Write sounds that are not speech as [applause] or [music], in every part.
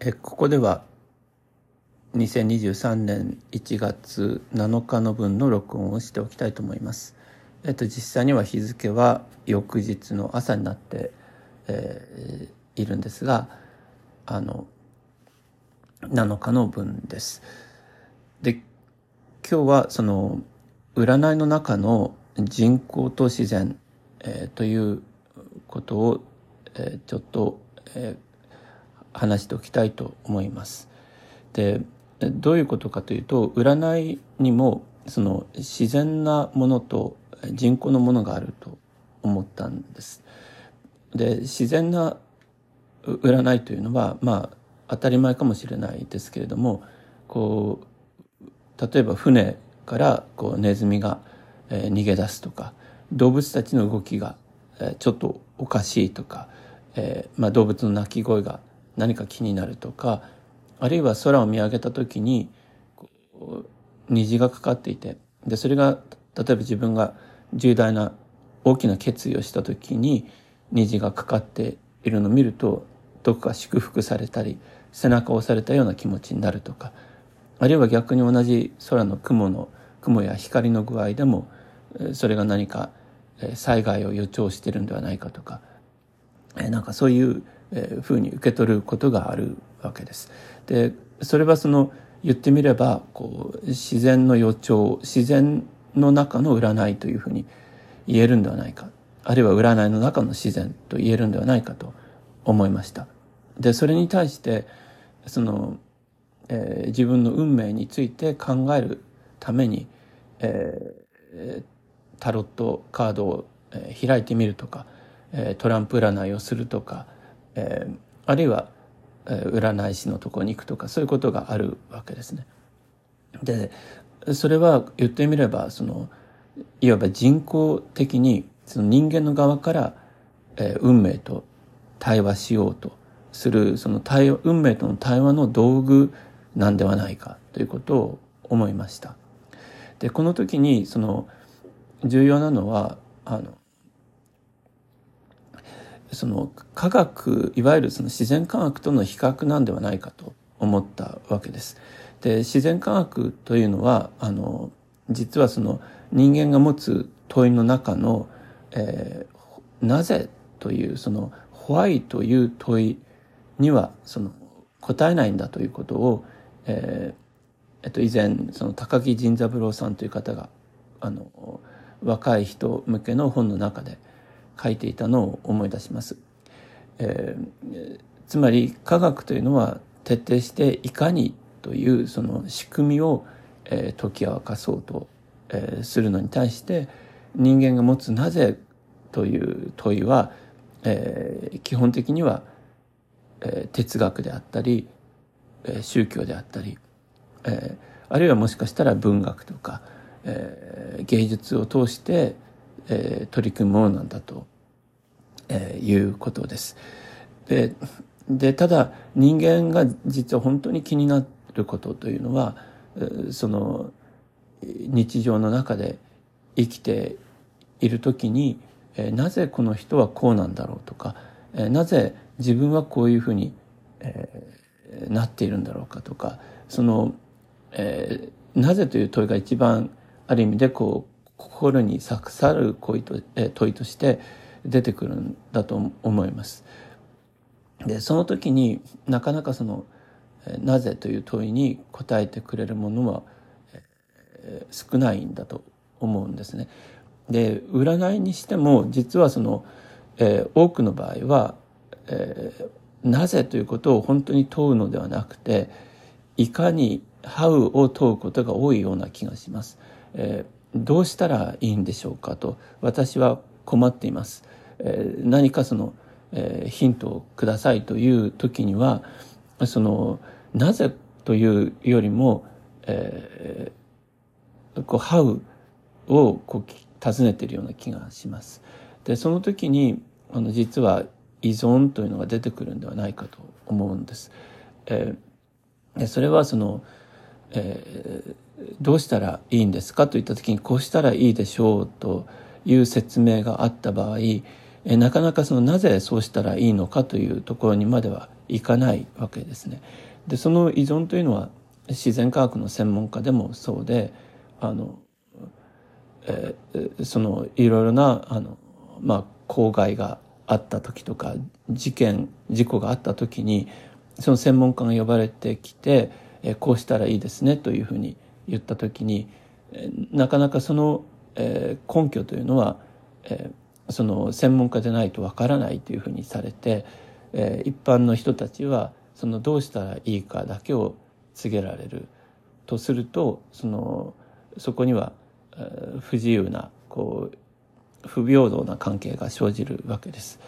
えここでは2023年1月7日の分の録音をしておきたいと思います。えっと実際には日付は翌日の朝になって、えー、いるんですがあの7日の分です。で今日はその占いの中の人口と自然、えー、ということを、えー、ちょっと、えー、話しておきたいと思います。でどういうことかというと占いにもその自然なものと人工のものがあると思ったんです。で自然な占いというのはまあ当たり前かもしれないですけれどもこう例えば船からこうネズミが、え逃げ出すとか動物たちの動きが、えちょっとおかしいとか、えまあ、動物の鳴き声が何か気になるとかあるいは空を見上げた時に虹がかかっていてでそれが例えば自分が重大な大きな決意をした時に虹がかかっているのを見るとどこか祝福されたり背中を押されたような気持ちになるとかあるいは逆に同じ空の雲の雲や光の具合でもそれが何か災害を予兆してるんではないかとかなんかそういうふうに受け取ることがあるわけです。でそれはその言ってみればこう自然の予兆自然の中の占いというふうに言えるんではないかあるいは占いの中の自然と言えるんではないかと思いました。でそれに対してその、えー、自分の運命について考えるために、えー、タロットカードを開いてみるとかトランプ占いをするとかえー、あるいはえ占い師のとこに行くとかそういうことがあるわけですね。でそれは言ってみればそのいわば人工的にその人間の側から、えー、運命と対話しようとするその対運命との対話の道具なんではないかということを思いました。でこの時にその重要なのはあのその科学いわゆるその自然科学との比較なんではないかと思ったわけです。で自然科学というのはあの実はその人間が持つ問いの中の、えー、なぜというその「ホワイ」という問いにはその答えないんだということを、えーえっと、以前その高木仁三郎さんという方があの若い人向けの本の中で書いていたのを思い出します。えー、つまり科学というのは徹底していかにというその仕組みを、えー、解き明かそうと、えー、するのに対して人間が持つなぜという問いは、えー、基本的には、えー、哲学であったり、えー、宗教であったり、えー、あるいはもしかしたら文学とか、えー、芸術を通して、えー、取り組むものなんだと、えー、いうことです。ででただ人間が実は本当に気になることというのはその日常の中で生きている時にえなぜこの人はこうなんだろうとかえなぜ自分はこういうふうに、えー、なっているんだろうかとかその、えー、なぜという問いが一番ある意味でこう心に刺さる問いと問いとして出てくるんだと思います。でその時になかなかその「なぜ?」という問いに答えてくれるものは少ないんだと思うんですね。で占いにしても実はその、えー、多くの場合は、えー、なぜということを本当に問うのではなくていかに「How」を問うことが多いような気がします。えーどうしたらいいんでしょうかと私は困っています、えー、何かその、えー、ヒントをくださいという時にはそのなぜというよりも、えー、こう how をこう尋ねているような気がします。でその時にあの実は依存というのが出てくるんではないかと思うんです。えー、それはその、えーどうしたらいいんですかといった時にこうしたらいいでしょうという説明があった場合、えなかなかそのなぜそうしたらいいのかというところにまではいかないわけですね。でその依存というのは自然科学の専門家でもそうであの、えー、そのいろいろなあの、まあ、公害があった時とか事件事故があった時にその専門家が呼ばれてきて、えー、こうしたらいいですねというふうに言った時に、なかなかその、根拠というのは、その専門家でないとわからないというふうにされて、一般の人たちはそのどうしたらいいかだけを告げられるとするとそのそこには、不自由なこう不平等な関係が生じるわけです。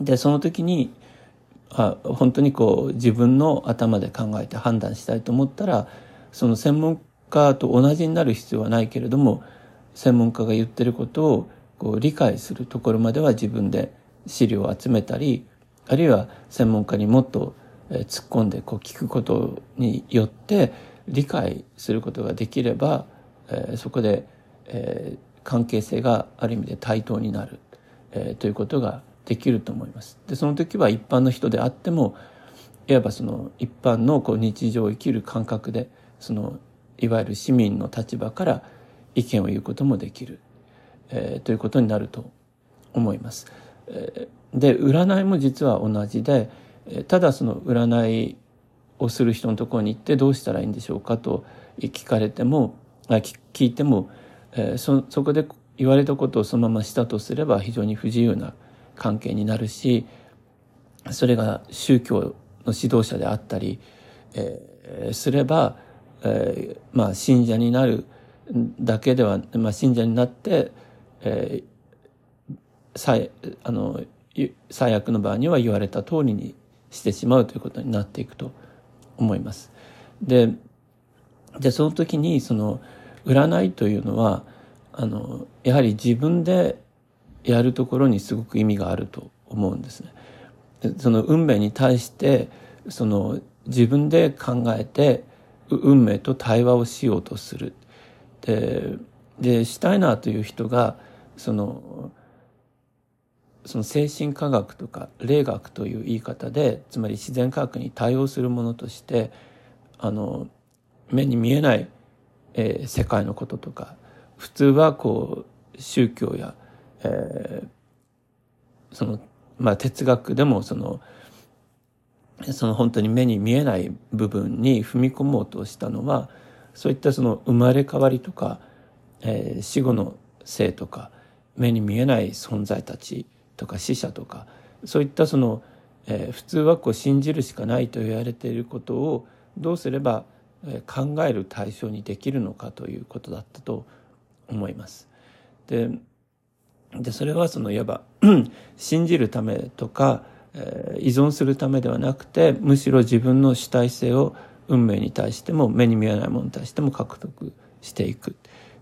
でその時にあ本当にこう自分の頭で考えて判断したいと思ったらその専門家と同じになる必要はないけれども専門家が言ってることをこう理解するところまでは自分で資料を集めたりあるいは専門家にもっと突っ込んでこう聞くことによって理解することができれば、えー、そこで、えー、関係性がある意味で対等になる、えー、ということができると思います。でその時は一般の人であってもいわばその一般のこう日常を生きる感覚でそのいわゆる市民の立場から意見を言うこともできる、えー、ということになると思います。えー、で占いも実は同じでただその占いをする人のところに行ってどうしたらいいんでしょうかと聞かれても聞いても、えー、そそこで言われたことをそのまましたとすれば非常に不自由な関係になるしそれが宗教の指導者であったり、えー、すれば、えー、まあ信者になるだけでは、まあ、信者になって、えー、最あの最悪の場合には言われた通りにしてしまうということになっていくと思います。で、でその時にその占いというのはあのやはり自分でやるところにすごく意味があると思うんですね。その運命に対してその自分で考えて運命と対話をしようとする。ででシュタイナーという人がそのその精神科学とか霊学という言い方でつまり自然科学に対応するものとしてあの目に見えない、えー、世界のこととか普通はこう宗教や、えー、そのまあ哲学でもそのその本当に目に見えない部分に踏み込もうとしたのはそういったその生まれ変わりとか、えー、死後の生とか目に見えない存在たちとか死者とかそういったその、えー、普通はこう信じるしかないと言われていることをどうすれば考える対象にできるのかということだったと思います。ででそれはそのいわば [clears throat] 信じるためとか、依存するためではなくてむしろ自分の主体性を運命に対しても目に見えないものに対しても獲得していく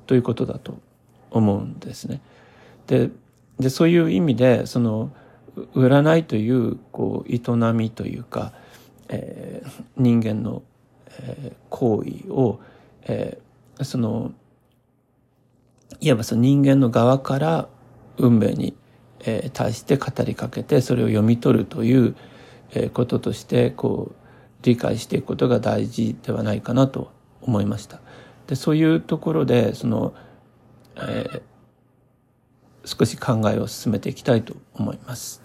ということだと思うんですね。ででそういう意味でその占いというこう営みというか、えー、人間の、えー、行為を、えー、そのいわばその人間の側から運命に、え、対して語りかけてそれを読み取るという、え、こととしてこう理解していくことが大事ではないかなと思いました。でそういうところでその、えー少し考えを進めていきたいと思います。